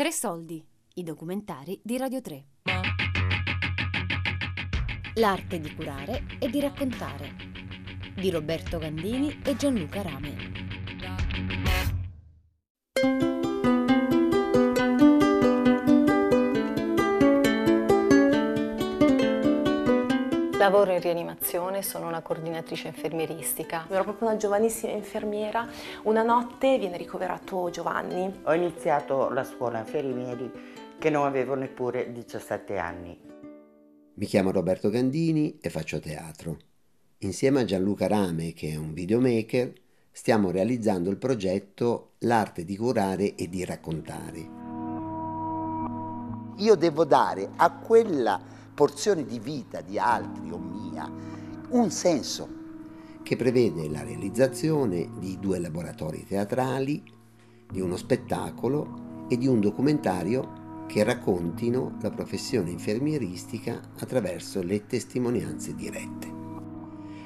Tre soldi, i documentari di Radio 3. L'arte di curare e di raccontare di Roberto Gandini e Gianluca Rame. Lavoro in rianimazione, sono una coordinatrice infermieristica. Ero proprio una giovanissima infermiera. Una notte viene ricoverato Giovanni. Ho iniziato la scuola infermieri che non avevo neppure 17 anni. Mi chiamo Roberto Gandini e faccio teatro. Insieme a Gianluca Rame, che è un videomaker, stiamo realizzando il progetto L'arte di curare e di raccontare. Io devo dare a quella porzione di vita di altri o mia un senso. Che prevede la realizzazione di due laboratori teatrali, di uno spettacolo e di un documentario che raccontino la professione infermieristica attraverso le testimonianze dirette.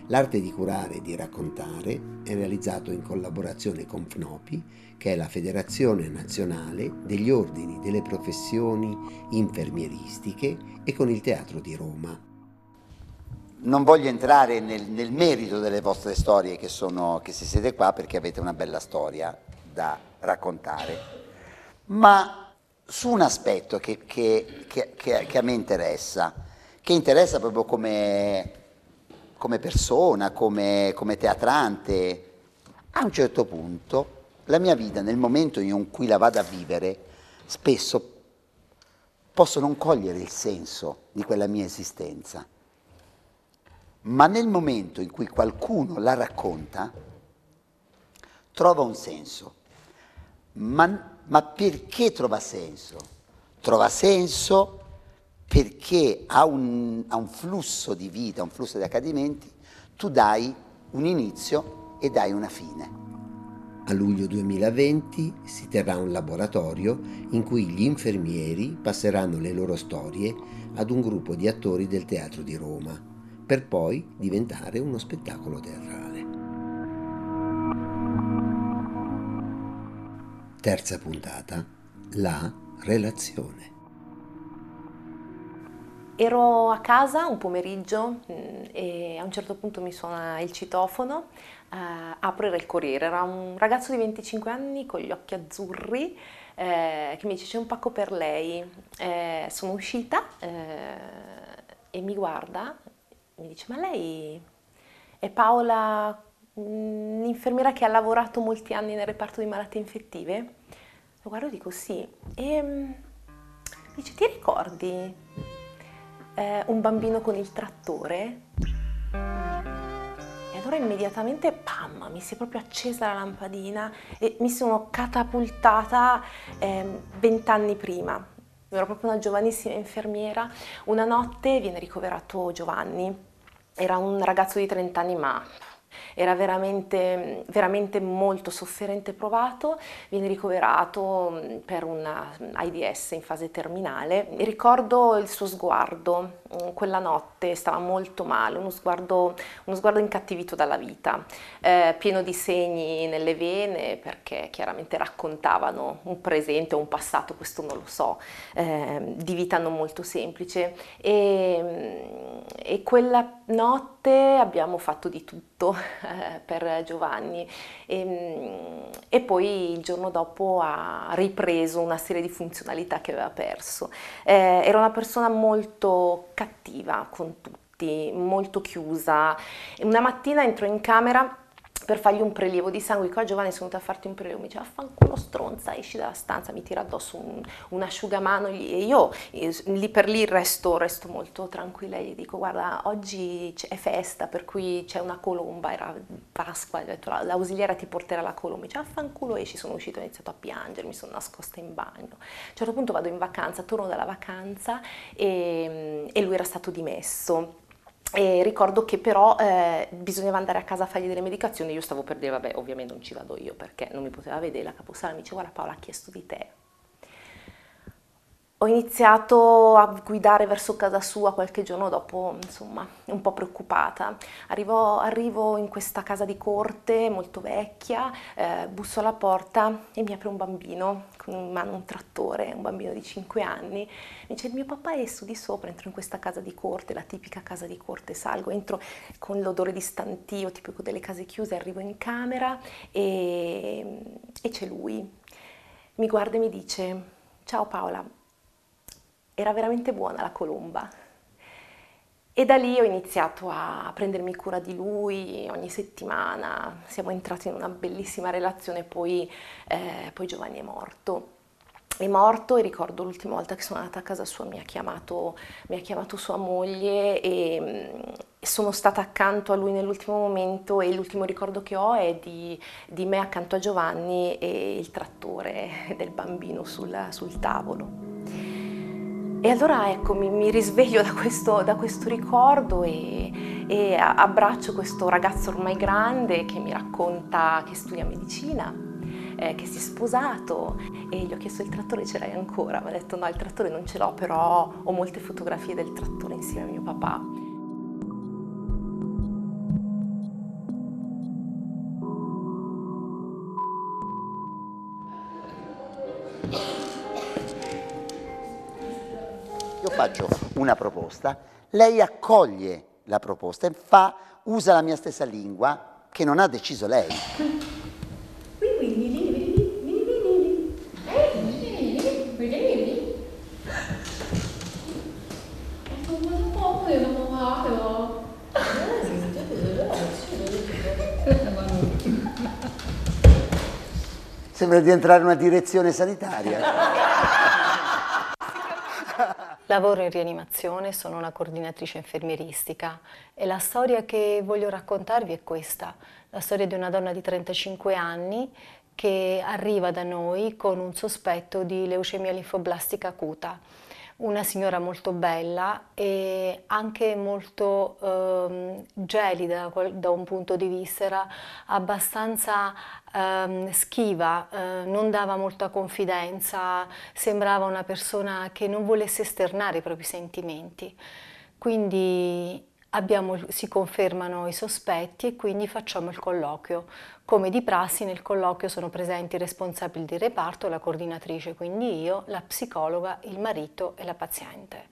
L'arte di curare e di raccontare è realizzato in collaborazione con FNOPI, che è la Federazione Nazionale degli Ordini delle Professioni Infermieristiche, e con il Teatro di Roma. Non voglio entrare nel, nel merito delle vostre storie che, sono, che se siete qua perché avete una bella storia da raccontare, ma su un aspetto che, che, che a me interessa, che interessa proprio come come persona, come, come teatrante, a un certo punto la mia vita, nel momento in cui la vado a vivere, spesso posso non cogliere il senso di quella mia esistenza, ma nel momento in cui qualcuno la racconta, trova un senso. Ma, ma perché trova senso? Trova senso perché a un, a un flusso di vita, a un flusso di accadimenti, tu dai un inizio e dai una fine. A luglio 2020 si terrà un laboratorio in cui gli infermieri passeranno le loro storie ad un gruppo di attori del Teatro di Roma, per poi diventare uno spettacolo teatrale. Terza puntata, la relazione. Ero a casa un pomeriggio mm, e a un certo punto mi suona il citofono, eh, apro il Corriere, era un ragazzo di 25 anni con gli occhi azzurri eh, che mi dice c'è un pacco per lei, eh, sono uscita eh, e mi guarda, mi dice ma lei è Paola, un'infermiera che ha lavorato molti anni nel reparto di malattie infettive? Lo guardo e dico sì. E mm, dice ti ricordi eh, un bambino con il trattore e allora immediatamente, pam, mi si è proprio accesa la lampadina e mi sono catapultata ehm, vent'anni eh, prima. Ero proprio una giovanissima infermiera. Una notte viene ricoverato Giovanni. Era un ragazzo di 30 anni ma era veramente, veramente molto sofferente e provato, viene ricoverato mm, per una AIDS in fase terminale. Ricordo il suo sguardo, mm, quella notte stava molto male, uno sguardo, uno sguardo incattivito dalla vita, eh, pieno di segni nelle vene perché chiaramente raccontavano un presente o un passato, questo non lo so, eh, di vita non molto semplice e, mm, e quella notte abbiamo fatto di tutto eh, per Giovanni e, mm, e, poi il giorno dopo ha ripreso una serie di funzionalità che aveva perso. Eh, era una persona molto cattiva con tutti, molto chiusa. Una mattina entro in camera per fargli un prelievo di sangue. Qua Giovanni sono venuta a farti un prelievo, mi dice affanculo stronza, esci dalla stanza, mi tira addosso un, un asciugamano e io lì per lì resto, resto molto tranquilla e gli dico guarda oggi è festa per cui c'è una colomba, era Pasqua, detto l'ausiliera ti porterà la colomba, mi dice affanculo esci, sono uscito, ho iniziato a piangere, mi sono nascosta in bagno. A un certo punto vado in vacanza, torno dalla vacanza e, e lui era stato dimesso e ricordo che però eh, bisognava andare a casa a fargli delle medicazioni, io stavo per dire vabbè ovviamente non ci vado io perché non mi poteva vedere, la caposala mi dice guarda Paola ha chiesto di te. Ho iniziato a guidare verso casa sua qualche giorno dopo, insomma, un po' preoccupata. Arrivo, arrivo in questa casa di corte molto vecchia, eh, busso alla porta e mi apre un bambino con in mano un trattore, un bambino di 5 anni. Mi dice: mio papà è su di sopra. Entro in questa casa di corte, la tipica casa di corte. Salgo, entro con l'odore di stantio, tipico delle case chiuse. Arrivo in camera e, e c'è lui. Mi guarda e mi dice: Ciao Paola era veramente buona la colomba. E da lì ho iniziato a prendermi cura di lui ogni settimana, siamo entrati in una bellissima relazione, poi, eh, poi Giovanni è morto. È morto e ricordo l'ultima volta che sono andata a casa sua mi ha chiamato, mi ha chiamato sua moglie e, e, sono stata accanto a lui nell'ultimo momento e l'ultimo ricordo che ho è di, di me accanto a Giovanni e il trattore del bambino sul, sul tavolo. E allora ecco, mi, mi risveglio da questo, da questo ricordo e, e, abbraccio questo ragazzo ormai grande che mi racconta che studia medicina, eh, che si è sposato e gli ho chiesto il trattore ce l'hai ancora? Mi ha detto no, il trattore non ce l'ho, però ho molte fotografie del trattore insieme a mio papà. Faccio una proposta, lei accoglie la proposta e fa, usa la mia stessa lingua che non ha deciso lei. Sembra di entrare in una direzione sanitaria. Lavoro in rianimazione, sono una coordinatrice infermieristica e la storia che voglio raccontarvi è questa, la storia di una donna di 35 anni che arriva da noi con un sospetto di leucemia linfoblastica acuta una signora molto bella e anche molto eh, gelida da un punto di vista, era abbastanza eh, schiva, eh, non dava molta confidenza, sembrava una persona che non volesse esternare i propri sentimenti. Quindi abbiamo, si confermano i sospetti e quindi facciamo il colloquio. Come di prassi nel colloquio sono presenti i responsabili di reparto, la coordinatrice, quindi io, la psicologa, il marito e la paziente.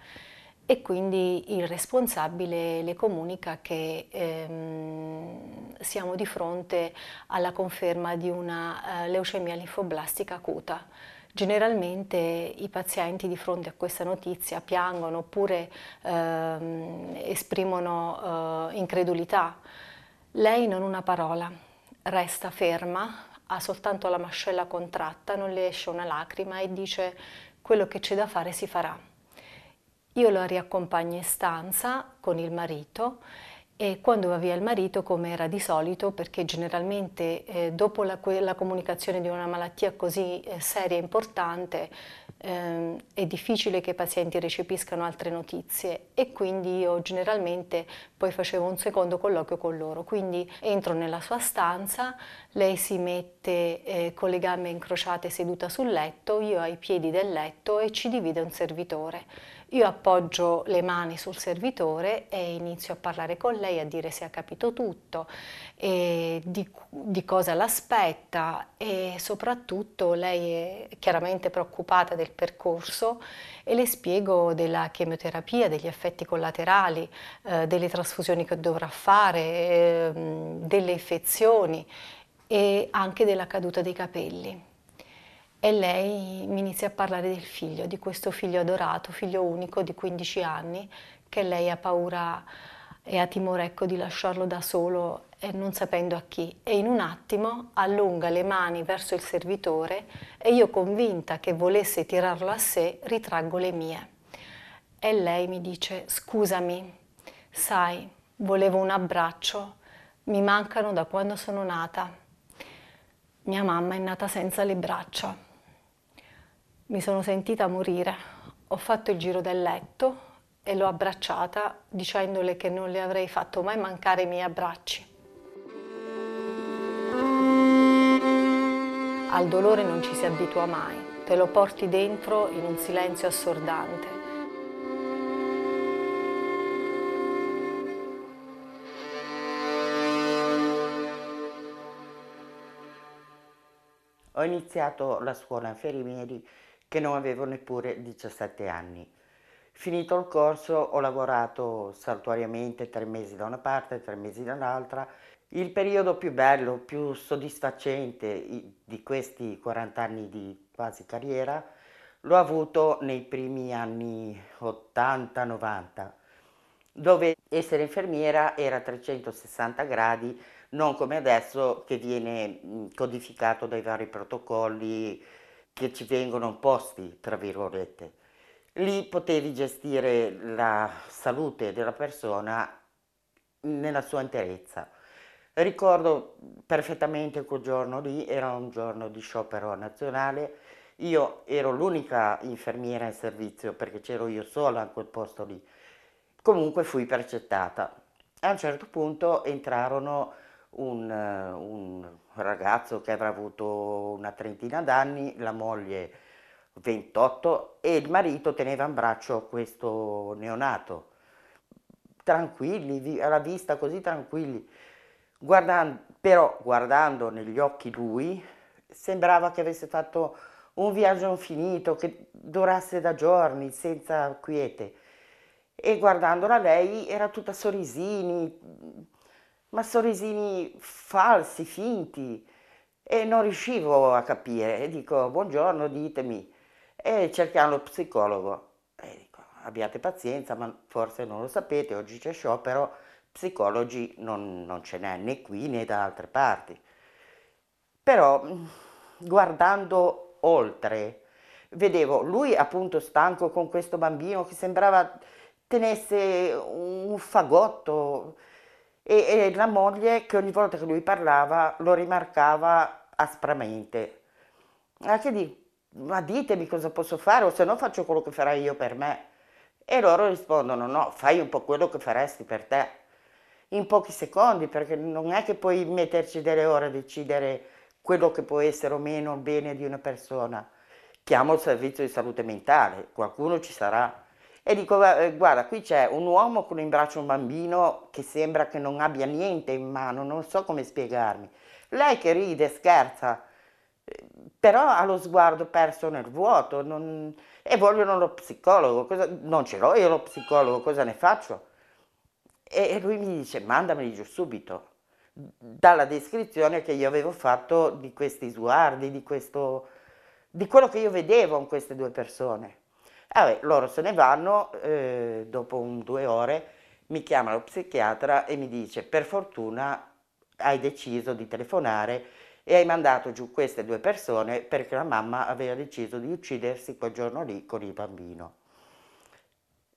E quindi il responsabile le comunica che ehm, siamo di fronte alla conferma di una eh, leucemia linfoblastica acuta. Generalmente i pazienti di fronte a questa notizia piangono oppure ehm, esprimono eh, incredulità. Lei non una parola, resta ferma, ha soltanto la mascella contratta, non le esce una lacrima e dice quello che c'è da fare si farà. Io la riaccompagno in stanza con il marito e quando va via il marito, come era di solito, perché generalmente eh, dopo la, la, comunicazione di una malattia così eh, seria e importante eh, è difficile che i pazienti recepiscano altre notizie e quindi io generalmente poi facevo un secondo colloquio con loro. Quindi entro nella sua stanza, lei si mette eh, con le gambe incrociate seduta sul letto, io ai piedi del letto e ci divide un servitore. Io appoggio le mani sul servitore e inizio a parlare con lei, a dire se ha capito tutto, di, di, cosa l'aspetta e soprattutto lei è chiaramente preoccupata del percorso e le spiego della chemioterapia, degli effetti collaterali, eh, delle trasfusioni che dovrà fare, eh, delle infezioni e anche della caduta dei capelli e lei mi inizia a parlare del figlio, di questo figlio adorato, figlio unico di 15 anni, che lei ha paura e ha timore ecco, di lasciarlo da solo e non sapendo a chi. E in un attimo allunga le mani verso il servitore e io convinta che volesse tirarlo a sé, ritraggo le mie. E lei mi dice, scusami, sai, volevo un abbraccio, mi mancano da quando sono nata. Mia mamma è nata senza le braccia. Mi sono sentita morire, ho fatto il giro del letto e l'ho abbracciata dicendole che non le avrei fatto mai mancare i miei abbracci. Al dolore non ci si abitua mai, te lo porti dentro in un silenzio assordante. Ho iniziato la scuola infermieri che non avevo neppure 17 anni. Finito il corso ho lavorato saltuariamente tre mesi da una parte, tre mesi dall'altra. Il periodo più bello, più soddisfacente di questi 40 anni di quasi carriera l'ho avuto nei primi anni 80-90, dove essere infermiera era a 360 gradi non come adesso che viene codificato dai vari protocolli che ci vengono posti, tra virgolette. Lì potevi gestire la salute della persona nella sua interezza. Ricordo perfettamente quel giorno lì, era un giorno di sciopero nazionale, io ero l'unica infermiera in servizio perché c'ero io sola in quel posto lì. Comunque fui percettata. A un certo punto entrarono un, un ragazzo che avrà avuto una trentina d'anni, la moglie 28 e il marito teneva in braccio questo neonato. Tranquilli, alla vista così tranquilli. Guardando, però guardando negli occhi lui, sembrava che avesse fatto un viaggio infinito che durasse da giorni, senza quiete. E guardandola lei era tutta sorrisini, ma sorrisini falsi, finti, e non riuscivo a capire. E dico, buongiorno, ditemi. E cerchiamo lo psicologo. E dico, abbiate pazienza, ma forse non lo sapete, oggi c'è sciopero, psicologi non, non ce n'è né qui né da altre parti. Però guardando oltre, vedevo lui appunto stanco con questo bambino che sembrava tenesse un fagotto, e, e la moglie che ogni volta che lui parlava lo rimarcava aspramente. Anche di, ma ditemi cosa posso fare o se no faccio quello che farai io per me. E loro rispondono no, fai un po' quello che faresti per te, in pochi secondi, perché non è che puoi metterci delle ore a decidere quello che può essere o meno il bene di una persona. Chiamo il servizio di salute mentale, qualcuno ci sarà e dico eh, guarda qui c'è un uomo con in braccio un bambino che sembra che non abbia niente in mano, non so come spiegarmi. Lei che ride, scherza, eh, però ha lo sguardo perso nel vuoto non... e vogliono lo psicologo, cosa... non ce l'ho io lo psicologo, cosa ne faccio? E lui mi dice mandameli giù subito, dalla descrizione che io avevo fatto di questi sguardi, di, questo... di quello che io vedevo in queste due persone. Vabbè, loro se ne vanno, eh, dopo un, due ore mi chiama lo psichiatra e mi dice per fortuna hai deciso di telefonare e hai mandato giù queste due persone perché la mamma aveva deciso di uccidersi quel giorno lì con il bambino.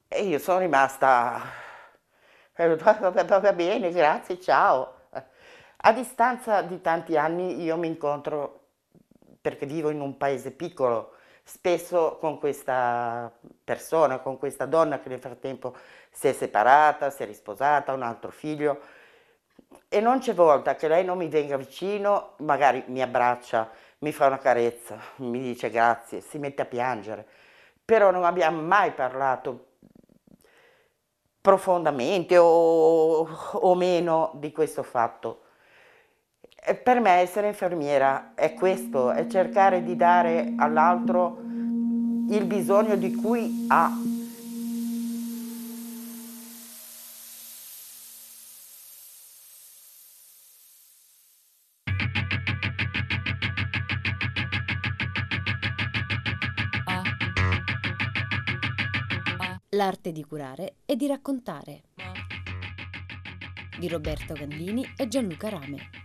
E io sono rimasta, va bene, grazie, ciao. A distanza di tanti anni io mi incontro, perché vivo in un paese piccolo, spesso con questa persona, con questa donna che nel frattempo si è separata, si è risposata, ha un altro figlio e non c'è volta che lei non mi venga vicino, magari mi abbraccia, mi fa una carezza, mi dice grazie, si mette a piangere, però non abbiamo mai parlato profondamente o, o meno di questo fatto. Per me essere infermiera è questo, è cercare di dare all'altro il bisogno di cui ha. L'arte di curare e di raccontare di Roberto Gandini e Gianluca Rame.